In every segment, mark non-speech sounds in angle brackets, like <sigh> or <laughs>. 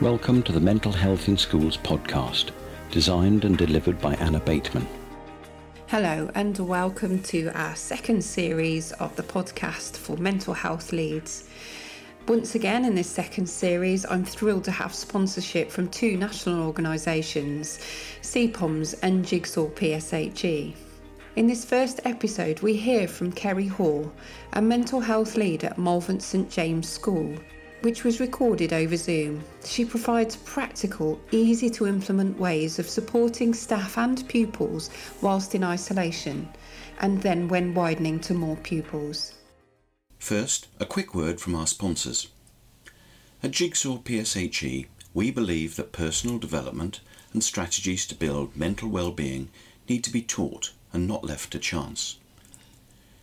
Welcome to the Mental Health in Schools podcast, designed and delivered by Anna Bateman. Hello, and welcome to our second series of the podcast for mental health leads. Once again, in this second series, I'm thrilled to have sponsorship from two national organisations, CPOMS and Jigsaw PSHE. In this first episode, we hear from Kerry Hall, a mental health lead at Malvern St James School, which was recorded over Zoom. She provides practical, easy to implement ways of supporting staff and pupils whilst in isolation, and then when widening to more pupils. First, a quick word from our sponsors. At Jigsaw PSHE, we believe that personal development and strategies to build mental well-being need to be taught and not left to chance.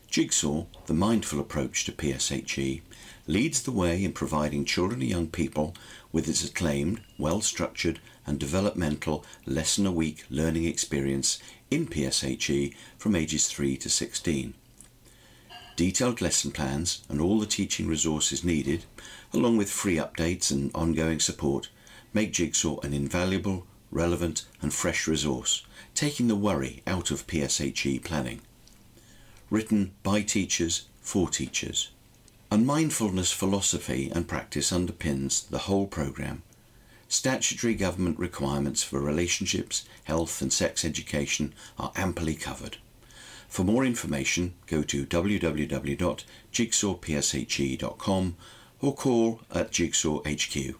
Jigsaw, the mindful approach to PSHE, leads the way in providing children and young people with its acclaimed, well structured, and developmental lesson a week learning experience in PSHE from ages 3 to 16. Detailed lesson plans and all the teaching resources needed, along with free updates and ongoing support, make Jigsaw an invaluable, relevant, and fresh resource, taking the worry out of PSHE planning. Written by teachers for teachers. And mindfulness philosophy and practice underpins the whole programme. Statutory government requirements for relationships, health, and sex education are amply covered. For more information, go to www.jigsawpshe.com or call at Jigsaw HQ.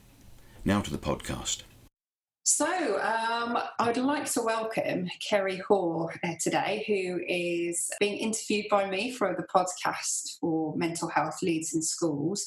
Now to the podcast. So, uh, um, I'd like to welcome Kerry Hall uh, today, who is being interviewed by me for the podcast for mental health leads in schools.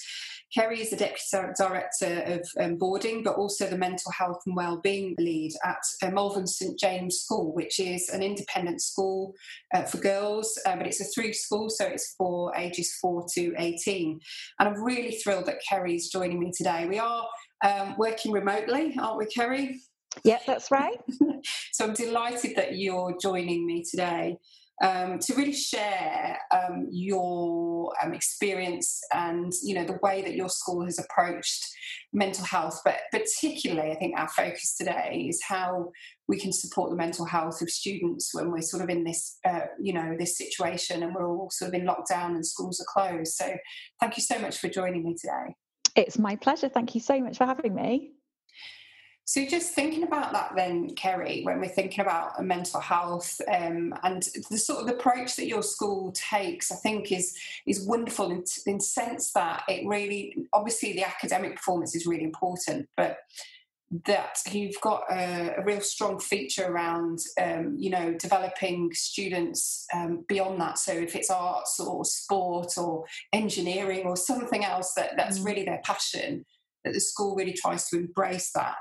Kerry is the Deputy Director of um, Boarding, but also the Mental Health and Wellbeing Lead at uh, Malvern St James School, which is an independent school uh, for girls, uh, but it's a through school, so it's for ages 4 to 18. And I'm really thrilled that Kerry is joining me today. We are um, working remotely, aren't we, Kerry? Yeah, that's right. <laughs> so I'm delighted that you're joining me today um, to really share um, your um, experience and you know the way that your school has approached mental health. But particularly, I think our focus today is how we can support the mental health of students when we're sort of in this uh, you know this situation and we're all sort of in lockdown and schools are closed. So thank you so much for joining me today. It's my pleasure. Thank you so much for having me. So, just thinking about that, then, Kerry, when we're thinking about mental health um, and the sort of approach that your school takes, I think is is wonderful in, in sense that it really, obviously, the academic performance is really important, but that you've got a, a real strong feature around, um, you know, developing students um, beyond that. So, if it's arts or sport or engineering or something else that that's mm. really their passion, that the school really tries to embrace that.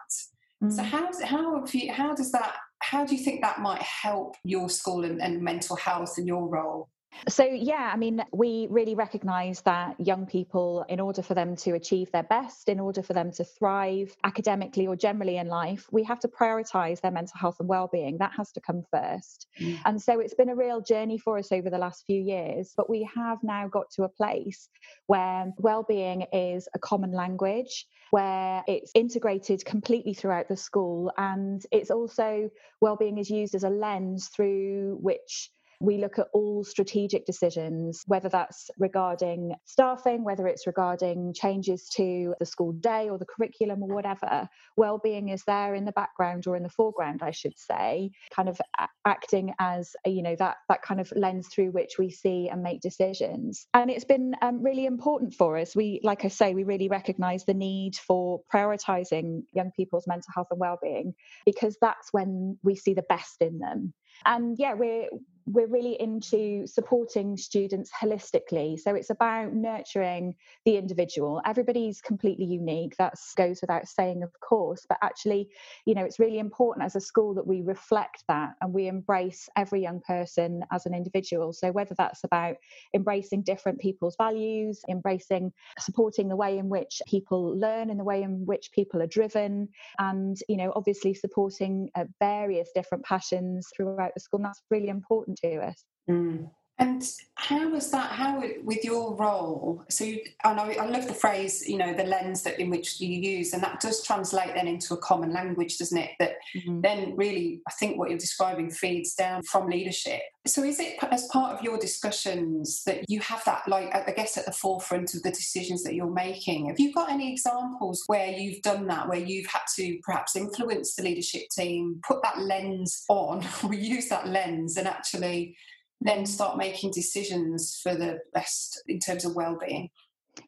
Mm. So how how you, how does that how do you think that might help your school and, and mental health and your role? So, yeah, I mean, we really recognize that young people, in order for them to achieve their best, in order for them to thrive academically or generally in life, we have to prioritize their mental health and well-being. That has to come first. Mm. And so it's been a real journey for us over the last few years, but we have now got to a place where well-being is a common language, where it's integrated completely throughout the school. And it's also well-being is used as a lens through which we look at all strategic decisions, whether that's regarding staffing, whether it's regarding changes to the school day or the curriculum or whatever. Well-being is there in the background or in the foreground, I should say, kind of acting as you know that that kind of lens through which we see and make decisions. And it's been um, really important for us. We, like I say, we really recognise the need for prioritising young people's mental health and well-being because that's when we see the best in them. And yeah, we're we're really into supporting students holistically. So it's about nurturing the individual. Everybody's completely unique. That goes without saying, of course. But actually, you know, it's really important as a school that we reflect that and we embrace every young person as an individual. So whether that's about embracing different people's values, embracing supporting the way in which people learn and the way in which people are driven, and you know, obviously supporting uh, various different passions throughout the school. And that's really important to us. Mm. And how was that? How with your role? So, you, I I love the phrase, you know, the lens that in which you use, and that does translate then into a common language, doesn't it? That mm-hmm. then really, I think what you're describing feeds down from leadership. So, is it as part of your discussions that you have that, like I guess, at the forefront of the decisions that you're making? Have you got any examples where you've done that, where you've had to perhaps influence the leadership team, put that lens on, <laughs> we use that lens, and actually then start making decisions for the best in terms of well-being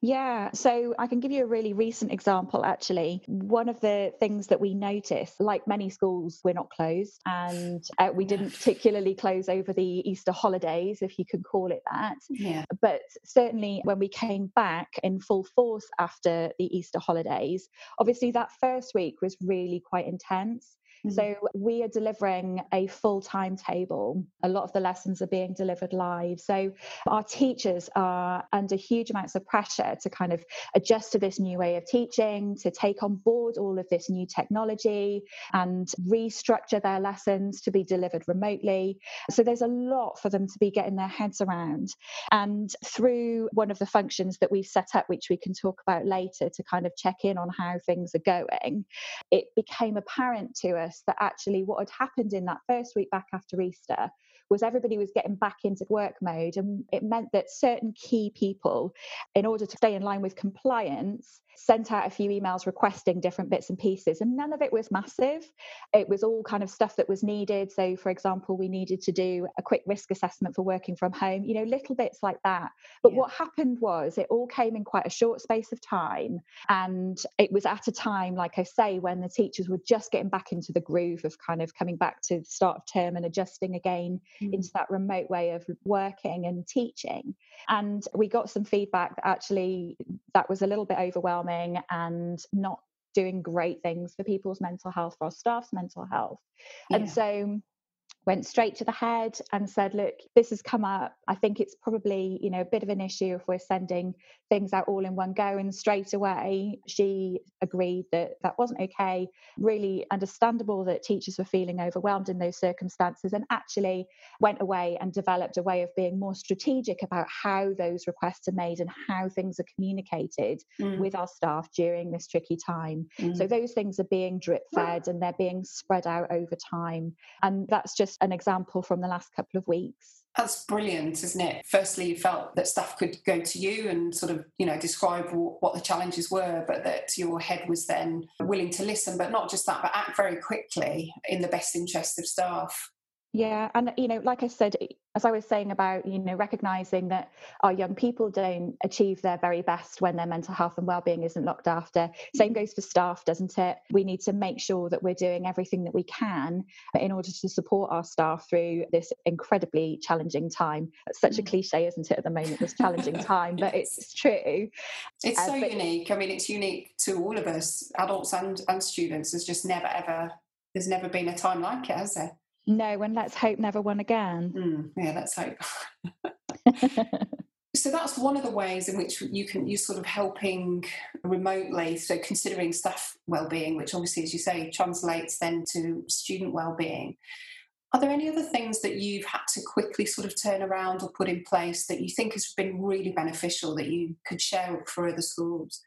yeah, so I can give you a really recent example actually. One of the things that we noticed, like many schools, we're not closed and uh, we didn't particularly close over the Easter holidays, if you can call it that. Yeah. But certainly when we came back in full force after the Easter holidays, obviously that first week was really quite intense. Mm-hmm. So we are delivering a full timetable. A lot of the lessons are being delivered live. So our teachers are under huge amounts of pressure to kind of adjust to this new way of teaching, to take on board all of this new technology and restructure their lessons to be delivered remotely. So there's a lot for them to be getting their heads around. And through one of the functions that we've set up, which we can talk about later to kind of check in on how things are going, it became apparent to us us that actually what had happened in that first week back after Easter was everybody was getting back into work mode. And it meant that certain key people, in order to stay in line with compliance, sent out a few emails requesting different bits and pieces, and none of it was massive. It was all kind of stuff that was needed. So, for example, we needed to do a quick risk assessment for working from home, you know, little bits like that. But yeah. what happened was it all came in quite a short space of time. And it was at a time, like I say, when the teachers were just getting back into the groove of kind of coming back to the start of term and adjusting again mm. into that remote way of working and teaching. And we got some feedback that actually that was a little bit overwhelming and not doing great things for people's mental health, for our staff's mental health. Yeah. And so went straight to the head and said, look, this has come up. I think it's probably, you know, a bit of an issue if we're sending things out all in one go. And straight away, she agreed that that wasn't okay. Really understandable that teachers were feeling overwhelmed in those circumstances and actually went away and developed a way of being more strategic about how those requests are made and how things are communicated mm. with our staff during this tricky time. Mm. So those things are being drip fed and they're being spread out over time. And that's just an example from the last couple of weeks. That's brilliant, isn't it? Firstly, you felt that staff could go to you and sort of, you know, describe what the challenges were, but that your head was then willing to listen, but not just that, but act very quickly in the best interest of staff. Yeah, and you know, like I said, as I was saying about you know recognizing that our young people don't achieve their very best when their mental health and well-being isn't looked after. Same goes for staff, doesn't it? We need to make sure that we're doing everything that we can in order to support our staff through this incredibly challenging time. It's such a mm. cliche, isn't it? At the moment, this challenging <laughs> time, but it's true. It's uh, so unique. I mean, it's unique to all of us, adults and and students. There's just never ever. There's never been a time like it, has there? No, and let's hope never one again. Mm, yeah, let's hope. <laughs> so that's one of the ways in which you can you sort of helping remotely so considering staff well-being which obviously as you say translates then to student well-being are there any other things that you've had to quickly sort of turn around or put in place that you think has been really beneficial that you could share for other schools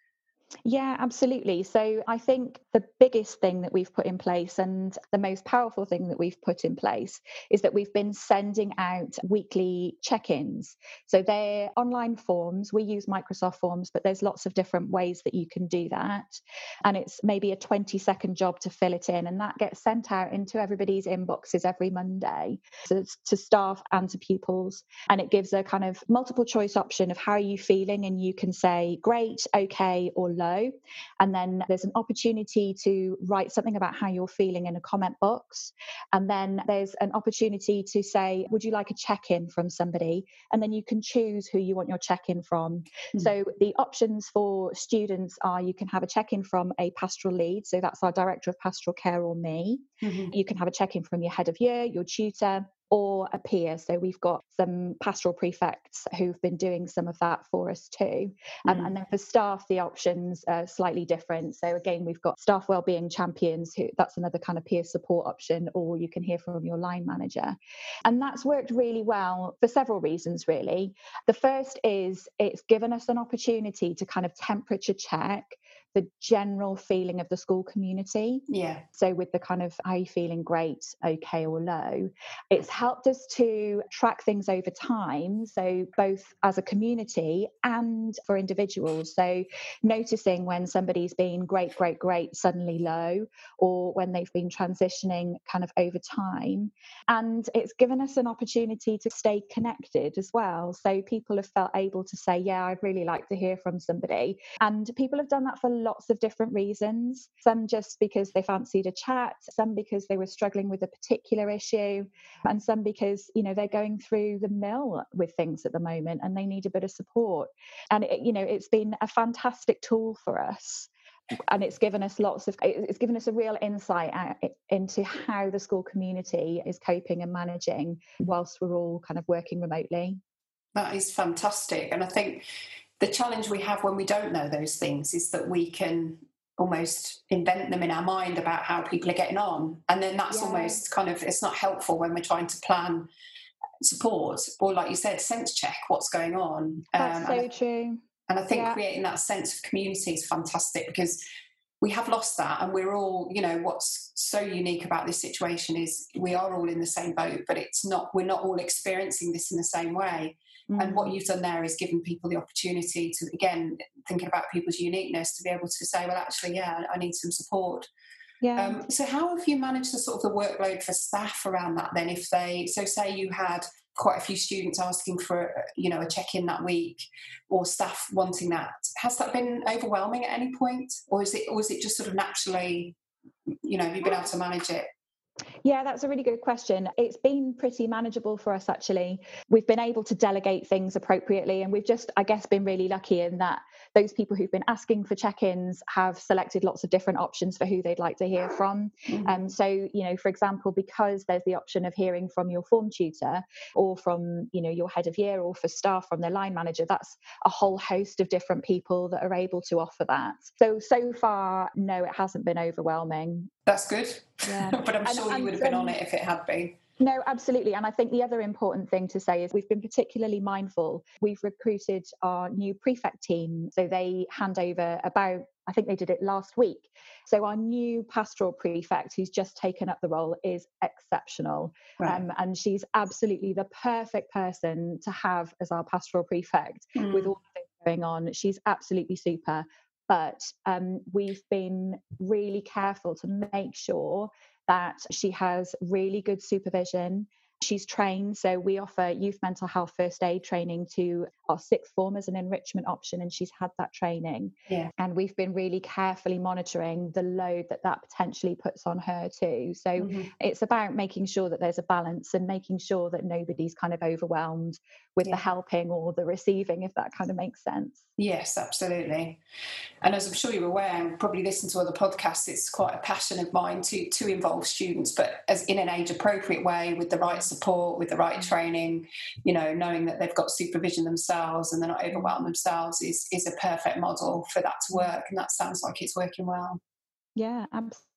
yeah, absolutely. So I think the biggest thing that we've put in place and the most powerful thing that we've put in place is that we've been sending out weekly check ins. So they're online forms. We use Microsoft Forms, but there's lots of different ways that you can do that. And it's maybe a 20 second job to fill it in, and that gets sent out into everybody's inboxes every Monday so to staff and to pupils. And it gives a kind of multiple choice option of how are you feeling, and you can say great, okay, or low. And then there's an opportunity to write something about how you're feeling in a comment box. And then there's an opportunity to say, Would you like a check in from somebody? And then you can choose who you want your check in from. Mm-hmm. So the options for students are you can have a check in from a pastoral lead. So that's our director of pastoral care or me. Mm-hmm. You can have a check in from your head of year, your tutor, or a peer. So we've got some pastoral prefects who've been doing some of that for us too. Um, mm. And then for staff, the options are slightly different. So again, we've got staff wellbeing champions who that's another kind of peer support option, or you can hear from your line manager. And that's worked really well for several reasons, really. The first is it's given us an opportunity to kind of temperature check the general feeling of the school community. Yeah. So with the kind of are you feeling great, okay, or low, it's helped us to track things over time. So both as a community and for individuals. So noticing when somebody's been great, great, great, suddenly low, or when they've been transitioning kind of over time. And it's given us an opportunity to stay connected as well. So people have felt able to say, yeah, I'd really like to hear from somebody. And people have done that for lots of different reasons. Some just because they fancied a chat, some because they were struggling with a particular issue, and some because, you know, they're going through the mill with things at the moment and they need a bit of support. And, it, you know, it's been a fantastic tool for us and it's given us lots of it's given us a real insight uh, into how the school community is coping and managing whilst we're all kind of working remotely that is fantastic and i think the challenge we have when we don't know those things is that we can almost invent them in our mind about how people are getting on and then that's yeah. almost kind of it's not helpful when we're trying to plan support or like you said sense check what's going on that's um, so and true and i think yeah. creating that sense of community is fantastic because we have lost that and we're all you know what's so unique about this situation is we are all in the same boat but it's not we're not all experiencing this in the same way Mm. And what you've done there is given people the opportunity to, again, thinking about people's uniqueness, to be able to say, well, actually, yeah, I need some support. Yeah. Um, so, how have you managed the sort of the workload for staff around that then? If they, so say you had quite a few students asking for, you know, a check in that week, or staff wanting that, has that been overwhelming at any point, or is it, or is it just sort of naturally, you know, have you've been able to manage it? Yeah, that's a really good question. It's been pretty manageable for us, actually. We've been able to delegate things appropriately, and we've just, I guess, been really lucky in that those people who've been asking for check ins have selected lots of different options for who they'd like to hear from. Mm-hmm. Um, so, you know, for example, because there's the option of hearing from your form tutor or from, you know, your head of year or for staff from their line manager, that's a whole host of different people that are able to offer that. So, so far, no, it hasn't been overwhelming. That's good. Yeah. <laughs> but I'm sure and, you would have been on it if it had been. No, absolutely. And I think the other important thing to say is we've been particularly mindful. We've recruited our new prefect team. So they hand over about, I think they did it last week. So our new pastoral prefect, who's just taken up the role, is exceptional. Right. Um, and she's absolutely the perfect person to have as our pastoral prefect mm. with all the things going on. She's absolutely super but um, we've been really careful to make sure that she has really good supervision. She's trained, so we offer youth mental health first aid training to our sixth form as an enrichment option, and she's had that training. Yeah. And we've been really carefully monitoring the load that that potentially puts on her too. So mm-hmm. it's about making sure that there's a balance and making sure that nobody's kind of overwhelmed with yeah. the helping or the receiving, if that kind of makes sense. Yes, absolutely. And as I'm sure you're aware, and probably listen to other podcasts, it's quite a passion of mine to to involve students, but as in an age appropriate way, with the right support, with the right training, you know, knowing that they've got supervision themselves and they're not overwhelmed themselves is is a perfect model for that to work. And that sounds like it's working well. Yeah, absolutely.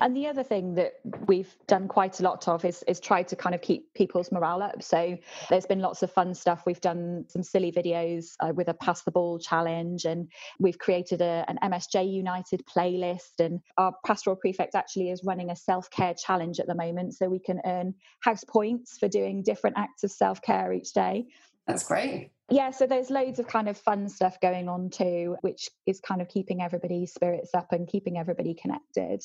And the other thing that we've done quite a lot of is is try to kind of keep people's morale up. So there's been lots of fun stuff. We've done some silly videos uh, with a pass the ball challenge, and we've created a, an MSJ United playlist. And our pastoral prefect actually is running a self care challenge at the moment, so we can earn house points for doing different acts of self care each day. That's great yeah so there's loads of kind of fun stuff going on too which is kind of keeping everybody's spirits up and keeping everybody connected.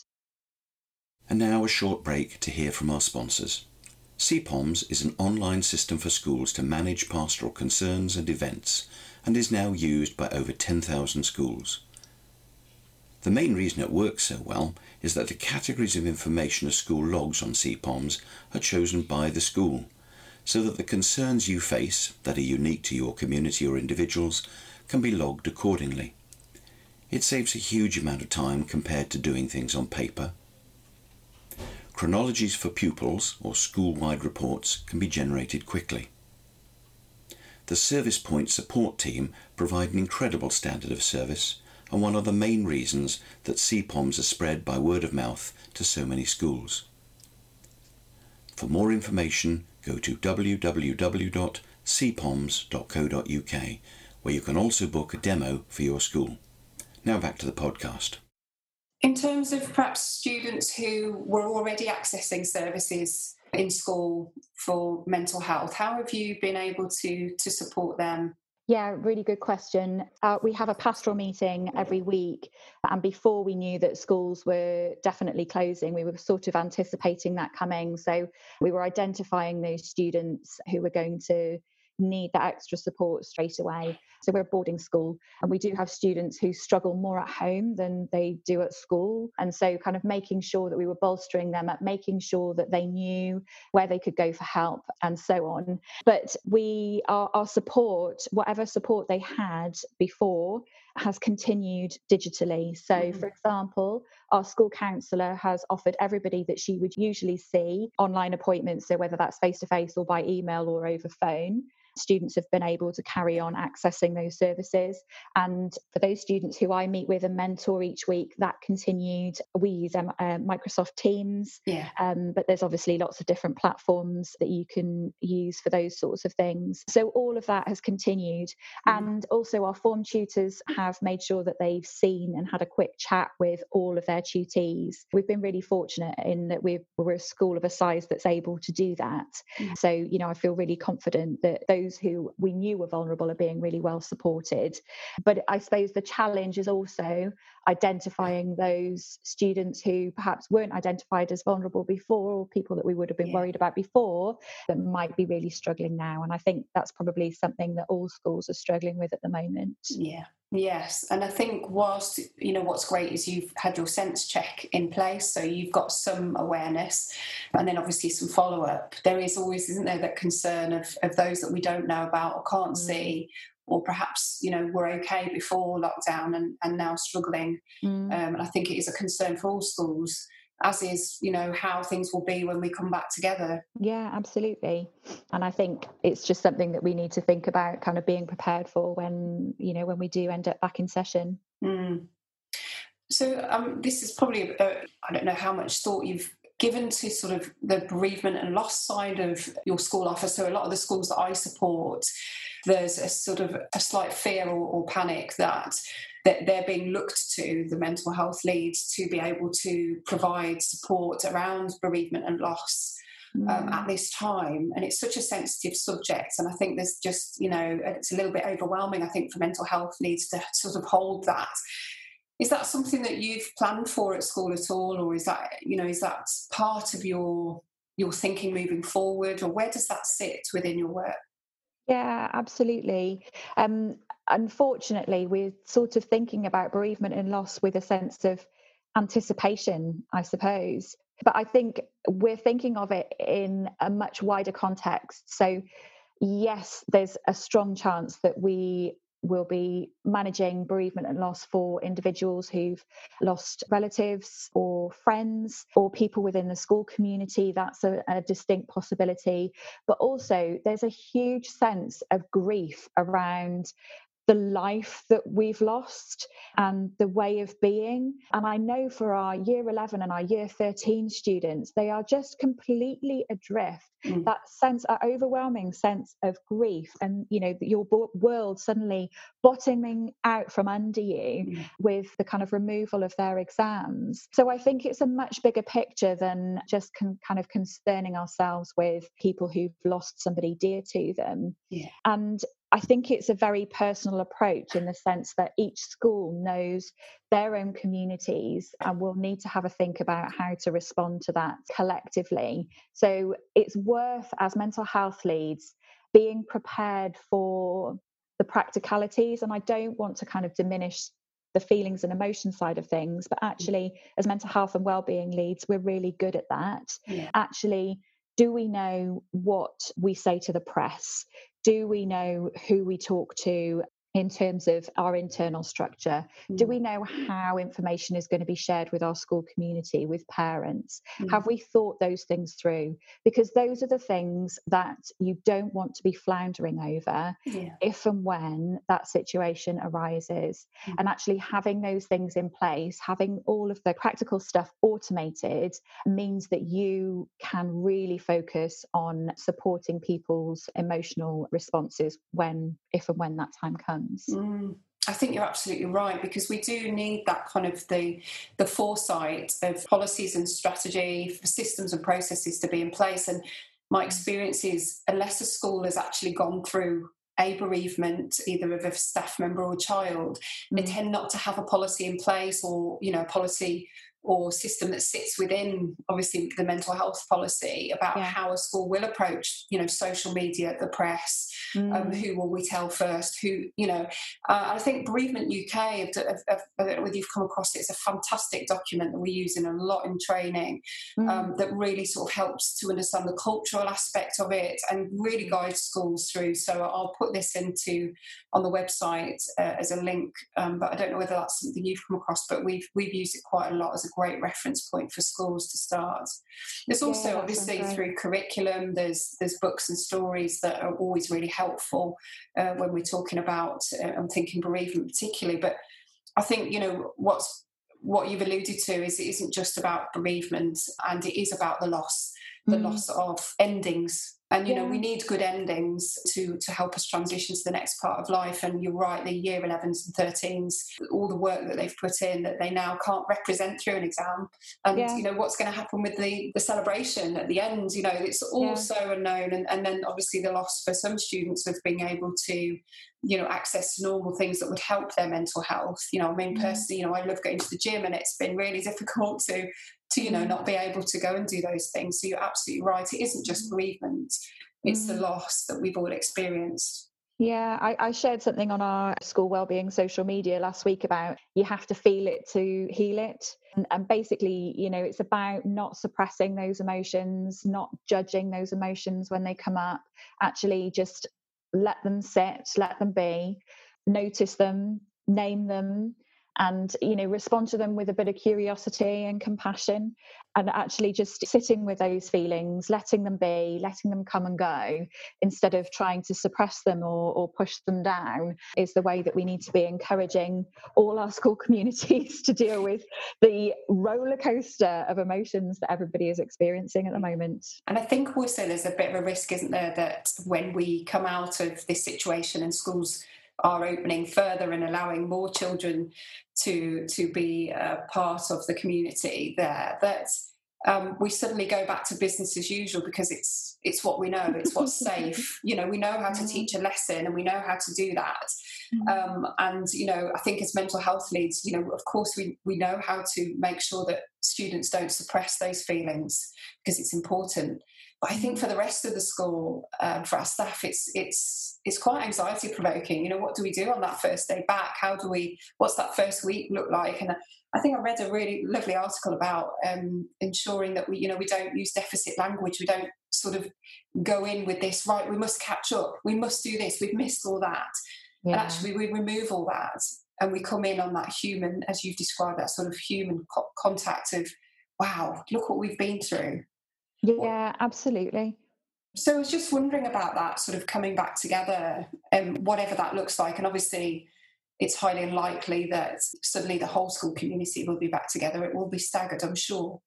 And now a short break to hear from our sponsors. CPOMS is an online system for schools to manage pastoral concerns and events and is now used by over 10,000 schools. The main reason it works so well is that the categories of information a school logs on CPOMS are chosen by the school so that the concerns you face that are unique to your community or individuals can be logged accordingly. It saves a huge amount of time compared to doing things on paper. Chronologies for pupils or school wide reports can be generated quickly. The Service Point support team provide an incredible standard of service and one of the main reasons that CPOMs are spread by word of mouth to so many schools. For more information, go to www.cpoms.co.uk, where you can also book a demo for your school. Now back to the podcast. In terms of perhaps students who were already accessing services in school for mental health, how have you been able to to support them yeah, really good question. Uh, we have a pastoral meeting every week. And before we knew that schools were definitely closing, we were sort of anticipating that coming. So we were identifying those students who were going to need that extra support straight away. So we're a boarding school and we do have students who struggle more at home than they do at school. And so kind of making sure that we were bolstering them at making sure that they knew where they could go for help and so on. But we our, our support, whatever support they had before, has continued digitally. So, mm-hmm. for example, our school counsellor has offered everybody that she would usually see online appointments, so whether that's face to face or by email or over phone students have been able to carry on accessing those services. And for those students who I meet with and mentor each week, that continued. We use um, uh, Microsoft Teams, yeah. Um, but there's obviously lots of different platforms that you can use for those sorts of things. So all of that has continued. Mm. And also, our form tutors have made sure that they've seen and had a quick chat with all of their tutees. We've been really fortunate in that we're, we're a school of a size that's able to do that. Mm. So, you know, I feel really confident that those those who we knew were vulnerable are being really well supported. But I suppose the challenge is also identifying those students who perhaps weren't identified as vulnerable before or people that we would have been yeah. worried about before that might be really struggling now. And I think that's probably something that all schools are struggling with at the moment. Yeah. Yes, and I think whilst you know what's great is you've had your sense check in place, so you've got some awareness, and then obviously some follow up. There is always, isn't there, that concern of of those that we don't know about or can't mm. see, or perhaps you know were okay before lockdown and and now struggling. Mm. Um, and I think it is a concern for all schools as is you know how things will be when we come back together. Yeah absolutely. And i think it's just something that we need to think about kind of being prepared for when you know when we do end up back in session. Mm. so um, this is probably i don't know how much thought you've given to sort of the bereavement and loss side of your school offer so a lot of the schools that i support there's a sort of a slight fear or, or panic that that they're being looked to, the mental health leads, to be able to provide support around bereavement and loss. Um, at mm. this time and it's such a sensitive subject and i think there's just you know it's a little bit overwhelming i think for mental health leads to sort of hold that is that something that you've planned for at school at all or is that you know is that part of your your thinking moving forward or where does that sit within your work yeah, absolutely. Um, unfortunately, we're sort of thinking about bereavement and loss with a sense of anticipation, I suppose. But I think we're thinking of it in a much wider context. So, yes, there's a strong chance that we will be managing bereavement and loss for individuals who've lost relatives or friends or people within the school community. That's a, a, distinct possibility. But also, there's a huge sense of grief around the life that we've lost and the way of being. And I know for our year 11 and our year 13 students, they are just completely adrift. Mm. That sense, that overwhelming sense of grief, and you know, your world suddenly bottoming out from under you mm. with the kind of removal of their exams. So I think it's a much bigger picture than just con- kind of concerning ourselves with people who've lost somebody dear to them. Yeah. And I think it's a very personal approach in the sense that each school knows their own communities and will need to have a think about how to respond to that collectively. So it's worth, as mental health leads, being prepared for the practicalities. And I don't want to kind of diminish the feelings and emotion side of things, but mm. actually, as mental health and well-being leads, we're really good at that. Yeah. Actually, do we know what we say to the press? Do we know who we talk to in terms of our internal structure? Mm. Do we know how information is going to be shared with our school community, with parents? Mm. Have we thought those things through? Because those are the things that you don't want to be floundering over yeah. if and when that situation arises. Mm. And actually having those things in place, having all of the practical stuff automated means that you can really focus on supporting people's emotional responses when, if and when that time comes. Mm. I think you're absolutely right because we do need that kind of the the foresight of policies and strategy for systems and processes to be in place. And my mm. experience is, unless a school has actually gone through a bereavement, either of a staff member or child, mm. they tend not to have a policy in place or you know a policy or system that sits within obviously the mental health policy about yeah. how a school will approach you know social media the press um, mm. um, who will we tell first who you know uh, i think bereavement uk i don't know whether you've come across it it's a fantastic document that we use in a lot in training mm. um, that really sort of helps to understand the cultural aspect of it and really guides schools through so i'll put this into on the website uh, as a link um, but i don't know whether that's something you've come across but we've we've used it quite a lot as a great reference point for schools to start. There's also yeah, obviously through curriculum, there's there's books and stories that are always really helpful uh, when we're talking about. Uh, I'm thinking bereavement particularly, but I think you know what's what you've alluded to is it isn't just about bereavement and it is about the loss, the mm. loss of endings and you know we need good endings to to help us transition to the next part of life. And you're right the year 11s and 13s all the work that they've put in that they now can't represent through an exam. And yeah. you know what's going to happen with the the celebration at the end? You know it's all yeah. so unknown. And, and then obviously the loss for some students of being able to you know access to normal things that would help their mental health you know i mean mm. personally you know i love going to the gym and it's been really <laughs> difficult to to you know mm. not be able to go and do those things so you're absolutely right it isn't just mm. bereavement it's the loss that we've all experienced yeah, I, I, shared something on our school wellbeing social media last week about you have to feel it to heal it. And, and, basically, you know, it's about not suppressing those emotions, not judging those emotions when they come up, actually just let them sit, let them be, notice them, name them, and you know respond to them with a bit of curiosity and compassion and actually just sitting with those feelings letting them be letting them come and go instead of trying to suppress them or, or push them down is the way that we need to be encouraging all our school <laughs> communities to deal with the roller coaster of emotions that everybody is experiencing at the moment. And i think also there's a bit of a risk isn't there that when we come out of this situation and schools are opening further and allowing more children to to be a part of the community there that um, we suddenly go back to business as usual because it's it's what we know it's what's <laughs> safe you know we know how to mm. teach a lesson and we know how to do that mm. um, and you know i think as mental health leads you know of course we we know how to make sure that students don't suppress those feelings because it's important but I think for the rest of the school, um, for our staff, it's it's it's quite anxiety provoking. You know, what do we do on that first day back? How do we? What's that first week look like? And I think I read a really lovely article about um, ensuring that we, you know, we don't use deficit language. We don't sort of go in with this. Right, we must catch up. We must do this. We've missed all that. Yeah. And actually, we remove all that and we come in on that human, as you've described, that sort of human co- contact of, wow, look what we've been through yeah, absolutely. So I was just wondering about that sort of coming back together and um, whatever that looks like. And obviously, it's highly unlikely that suddenly the whole school community will be back together. It will be staggered, I'm sure.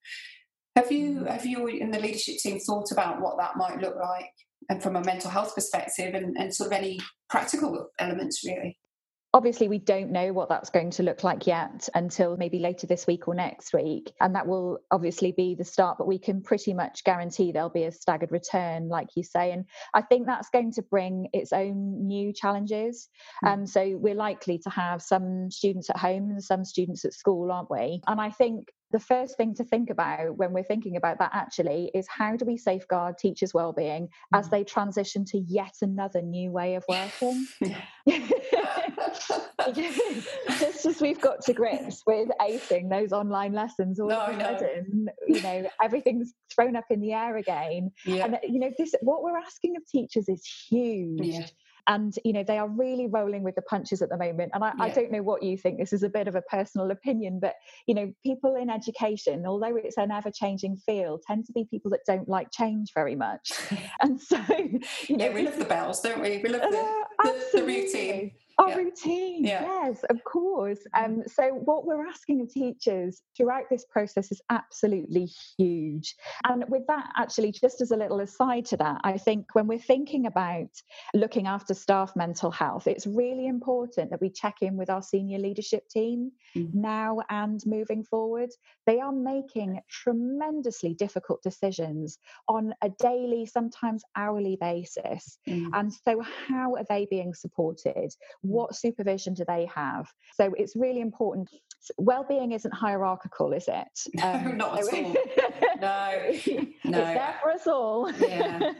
Have you, mm. have you in the leadership team thought about what that might look like, and from a mental health perspective, and, and sort of any practical elements, really? Obviously, we don't know what that's going to look like yet until maybe later this week or next week. And that will obviously be the start, but we can pretty much guarantee there'll be a staggered return, like you say. And I think that's going to bring its own new challenges. And mm. um, so we're likely to have some students at home and some students at school, aren't we? And I think the first thing to think about when we're thinking about that actually is how do we safeguard teachers' well-being as mm. they transition to yet another new way of working? <laughs> <laughs> <laughs> <laughs> Just as we've got to grips with acing those online lessons all no, of a sudden, you know, everything's thrown up in the air again. Yeah. And you know, this what we're asking of teachers is huge. Yeah and you know they are really rolling with the punches at the moment and I, yeah. I, don't know what you think this is a bit of a personal opinion but you know people in education although it's an ever-changing field tend to be people that don't like change very much <laughs> and so you know yeah, we love the bells don't we we love the, uh, the, the routine <laughs> our yeah. routine, yeah. yes, of course. Mm-hmm. Um, so, what we're asking of teachers throughout this process is absolutely huge. And with that, actually, just as a little aside to that, I think when we're thinking about looking after staff mental health, it's really important that we check in with our senior leadership team mm-hmm. now and moving forward. They are making tremendously difficult decisions on a daily, sometimes hourly basis. Mm-hmm. And so, how are they being supported? What supervision do they have? So it's really important. Well-being isn't hierarchical is it? <laughs> Um, not at all. <laughs> No. <laughs> no. it's there for us all. Yeah.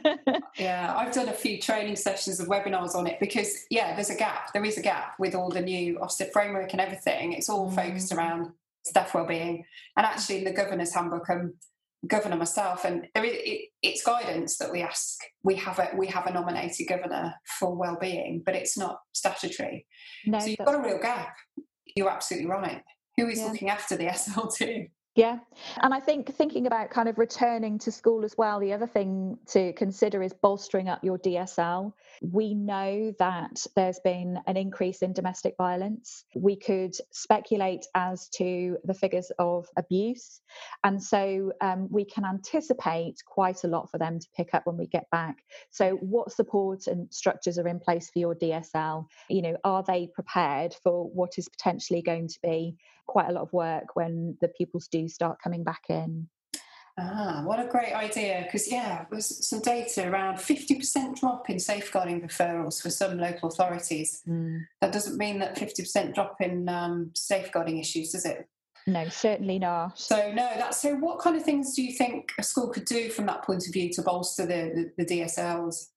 Yeah. I've done a few training sessions of webinars on it because yeah there's a gap. There is a gap with all the new ofsted framework and everything. It's all mm. focused around staff well-being. And actually in the governor's handbook um, governor myself, and there is, it, it's guidance that we ask. We have a we have a nominated governor for well-being, but it's not statutory. No, so you've got a real gap. You're absolutely right. Who is yeah. looking after the SLT? Yeah. And I think thinking about kind of returning to school as well, the other thing to consider is bolstering up your DSL. We know that there's been an increase in domestic violence. We could speculate as to the figures of abuse. And so um, we can anticipate quite a lot for them to pick up when we get back. So, what support and structures are in place for your DSL? You know, are they prepared for what is potentially going to be quite a lot of work when the pupils do start coming back in. Ah, what a great idea! Because yeah, there's some data around 50% drop in safeguarding referrals for some local authorities. Mm. That doesn't mean that 50% drop in um, safeguarding issues, does it? No, certainly not. So no, that's so. What kind of things do you think a school could do from that point of view to bolster the, the, the DSLs?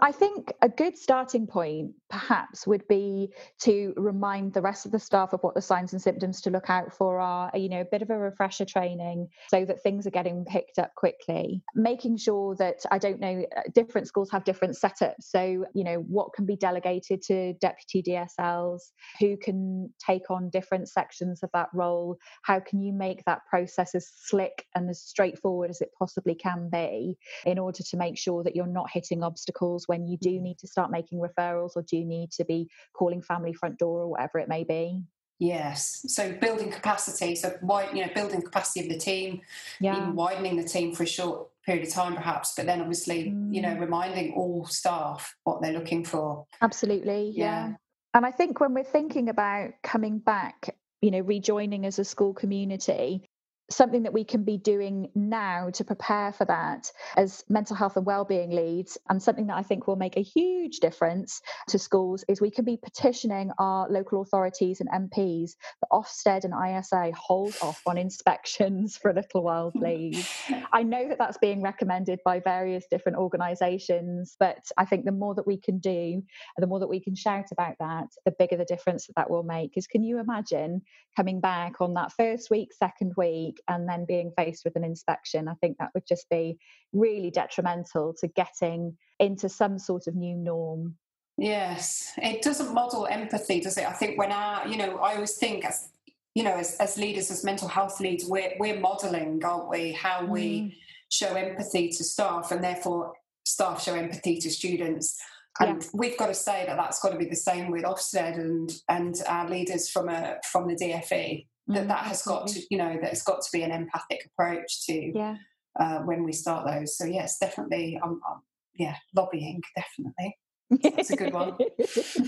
I think a good starting point, perhaps, would be to remind the rest of the staff of what the signs and symptoms to look out for are, you know, a bit of a refresher training so that things are getting picked up quickly. Making sure that, I don't know, uh, different schools have different setups. So, you know, what can be delegated to deputy DSLs, who can take on different sections of that role, how can you make that process as slick and as straightforward as it possibly can be in order to make sure that you're not hitting obstacles obstacles when you do need to start making referrals or do you need to be calling family front door or whatever it may be? Yes. So building capacity, so wide, you know, building capacity of the team, yeah. even widening the team for a short period of time perhaps, but then obviously, mm. you know, mm. reminding all staff what they're looking for. Absolutely. Yeah. yeah. And I think when we're thinking about coming back, you know, rejoining as a school community, something that we can be doing now to prepare for that as mental health and well-being leads and something that i think will make a huge difference to schools is we can be petitioning our local authorities and mps that ofsted and ISI hold off on inspections for a little while please. <laughs> I know that that's being recommended by various different organizations but i think the more that we can do the more that we can shout about that the bigger the difference that that will make. Because can you imagine coming back on that first week second week and then being faced with an inspection, I think that would just be really detrimental to getting into some sort of new norm. Yes, it doesn't model empathy, does it? I think when our, you know, I always think as you know, as, as leaders, as mental health leads, we're we're modelling, aren't we, how we mm. show empathy to staff, and therefore staff show empathy to students. And yeah. we've got to say that that's got to be the same with Ofsted and and our leaders from a from the DFE that that mm, has got to you know that it's got to be an empathic approach to yeah. uh, when we start those. So yes definitely I'm, I'm yeah lobbying definitely that's a good one <laughs>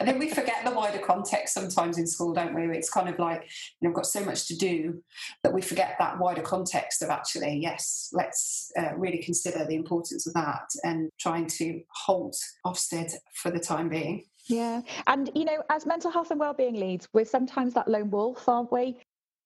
and then we forget the wider context sometimes in school don't we it's kind of like you know we've got so much to do that we forget that wider context of actually yes let's uh, really consider the importance of that and trying to halt ofsted for the time being yeah. And, you know, as mental health and wellbeing leads, we're sometimes that lone wolf, aren't we?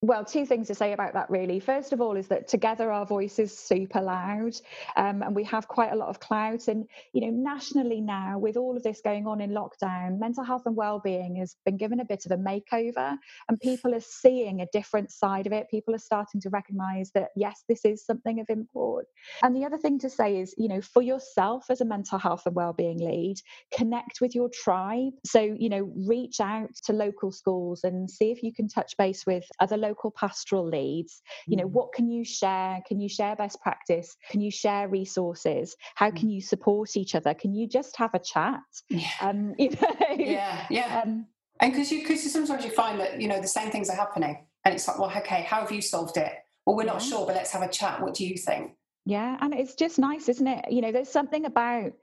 Well, two things to say about that, really. First of all, is that together our voice is super loud, um, and we have quite a lot of clout. And you know, nationally now, with all of this going on in lockdown, mental health and well-being has been given a bit of a makeover, and people are seeing a different side of it. People are starting to recognise that yes, this is something of import. And the other thing to say is, you know, for yourself as a mental health and well-being lead, connect with your tribe. So you know, reach out to local schools and see if you can touch base with other local local pastoral leads you know mm. what can you share? Can you share best practice? Can you share resources? How mm. can you support each other? Can you just have a chat? Yeah. Um, <laughs> you know yeah yeah. um, and because you because sometimes you find that you know the same things are happening and it's like well okay how have you solved it? Well we're not sure but let's have a chat. What do you think? Yeah and it's just nice isn't it? You know there's something about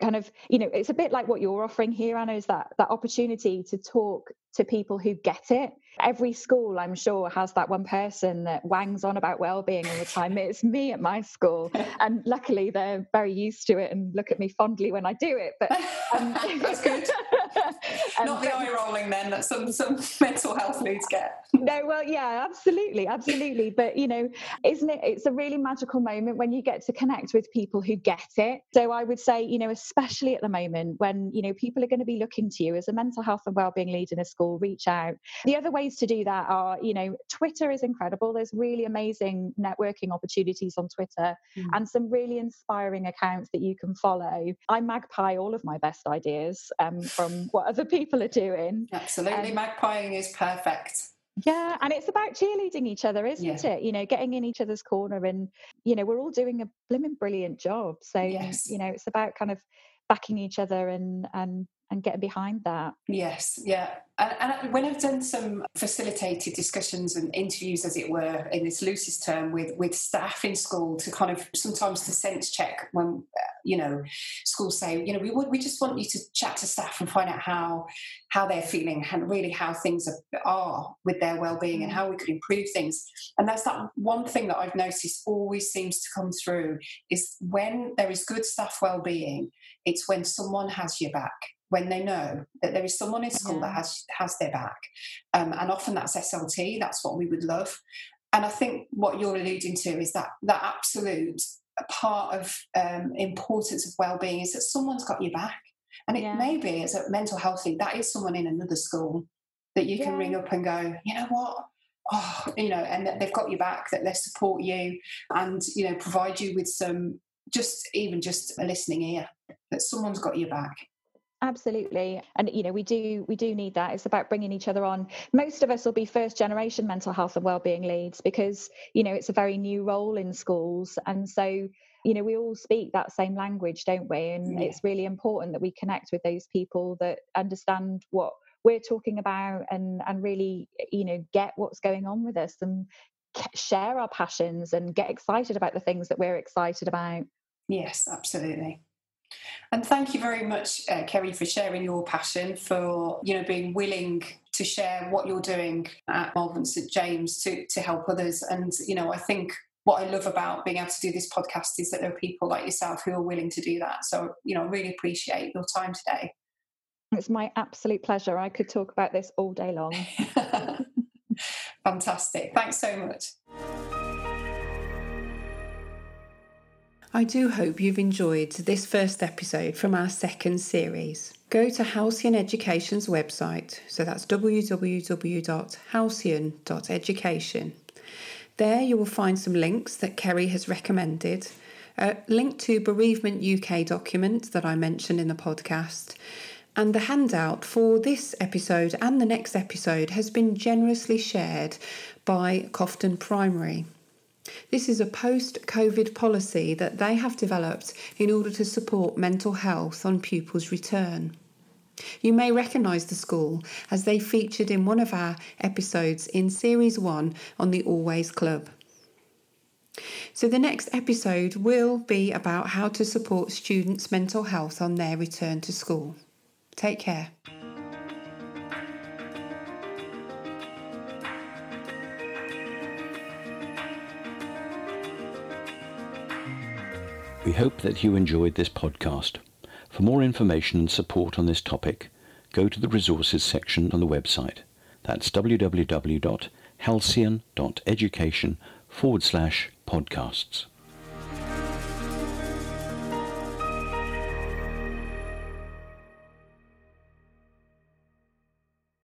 kind of you know it's a bit like what you're offering here anna is that that opportunity to talk to people who get it every school i'm sure has that one person that wangs on about well-being all the time. It's me at my school. <laughs> And luckily they're very used to it and look at me fondly when i do it but um, <laughs> that's good. <laughs> um, not the eye rolling then that some some mental health leads get. No well yeah absolutely absolutely. But you know isn't it it's a really magical moment when you get to connect with people who get it. So i would say you know especially at the moment when you know people are going to be looking to you as a mental health and well-being lead in a school reach out. The other ways to do that are you know twitter is incredible there's really amazing networking opportunities on twitter mm. and some really inspiring accounts that you can follow i magpie all of my best ideas um, from what other people are doing absolutely um, magpieing is perfect yeah, and it's about cheerleading each other, isn't yeah. it? You know, getting in each other's corner, and you know, we're all doing a blooming brilliant job. So, yes. you know, it's about kind of backing each other and and and getting behind that. Yes, yeah. And, and, when I've done some facilitated discussions and interviews, as it were, in this loosest term with with staff in school to kind of sometimes to sense check when you know schools say, you know, we would we just want you to chat to staff and find out how how they're feeling and really how things are, are with their well-being and mm. how we could improve things. And that's that one thing that I've noticed always seems to come through is when there is good staff well-being, it's when someone has your back when they know that there is someone in school yeah. that has has their back, um, and often that's SLT. That's what we would love. And I think what you're alluding to is that that absolute part of um, importance of well-being is that someone's got your back, and it yeah. may be as a mental health lead that is someone in another school that you can yeah. ring up and go, you know what, oh, you know, and that they've got your back, that they support you, and you know, provide you with some just even just a listening ear that someone's got your back absolutely. And you know we do we do need that. It's about bringing each other on. Most of us will be first generation mental health and wellbeing leads because you know it's a very new role in schools. And so you know we all speak that same language don't we? And yeah. it's really important that we connect with those people that understand what we're talking about and and really you know get what's going on with us and share our passions and get excited about the things that we're excited about. Yes absolutely and thank you very much, uh, Kerry, for sharing your passion, for you know being willing to share what you're doing at Malvern St James to to help others. And you know, I think what I love about being able to do this podcast is that there are people like yourself who are willing to do that. So you know, I really appreciate your time today. It's my absolute pleasure. I could talk about this all day long. <laughs> Fantastic. Thanks so much. I do hope you've enjoyed this first episode from our second series. Go to Halcyon Education's website, so that's www.halcyon.education. There you will find some links that Kerry has recommended, a link to Bereavement UK document that I mentioned in the podcast, and the handout for this episode and the next episode has been generously shared by Cofton Primary. This is a post COVID policy that they have developed in order to support mental health on pupils' return. You may recognise the school as they featured in one of our episodes in Series 1 on the Always Club. So, the next episode will be about how to support students' mental health on their return to school. Take care. We hope that you enjoyed this podcast. For more information and support on this topic, go to the resources section on the website. That's www.halcyon.education. halcyon.education forward slash podcasts.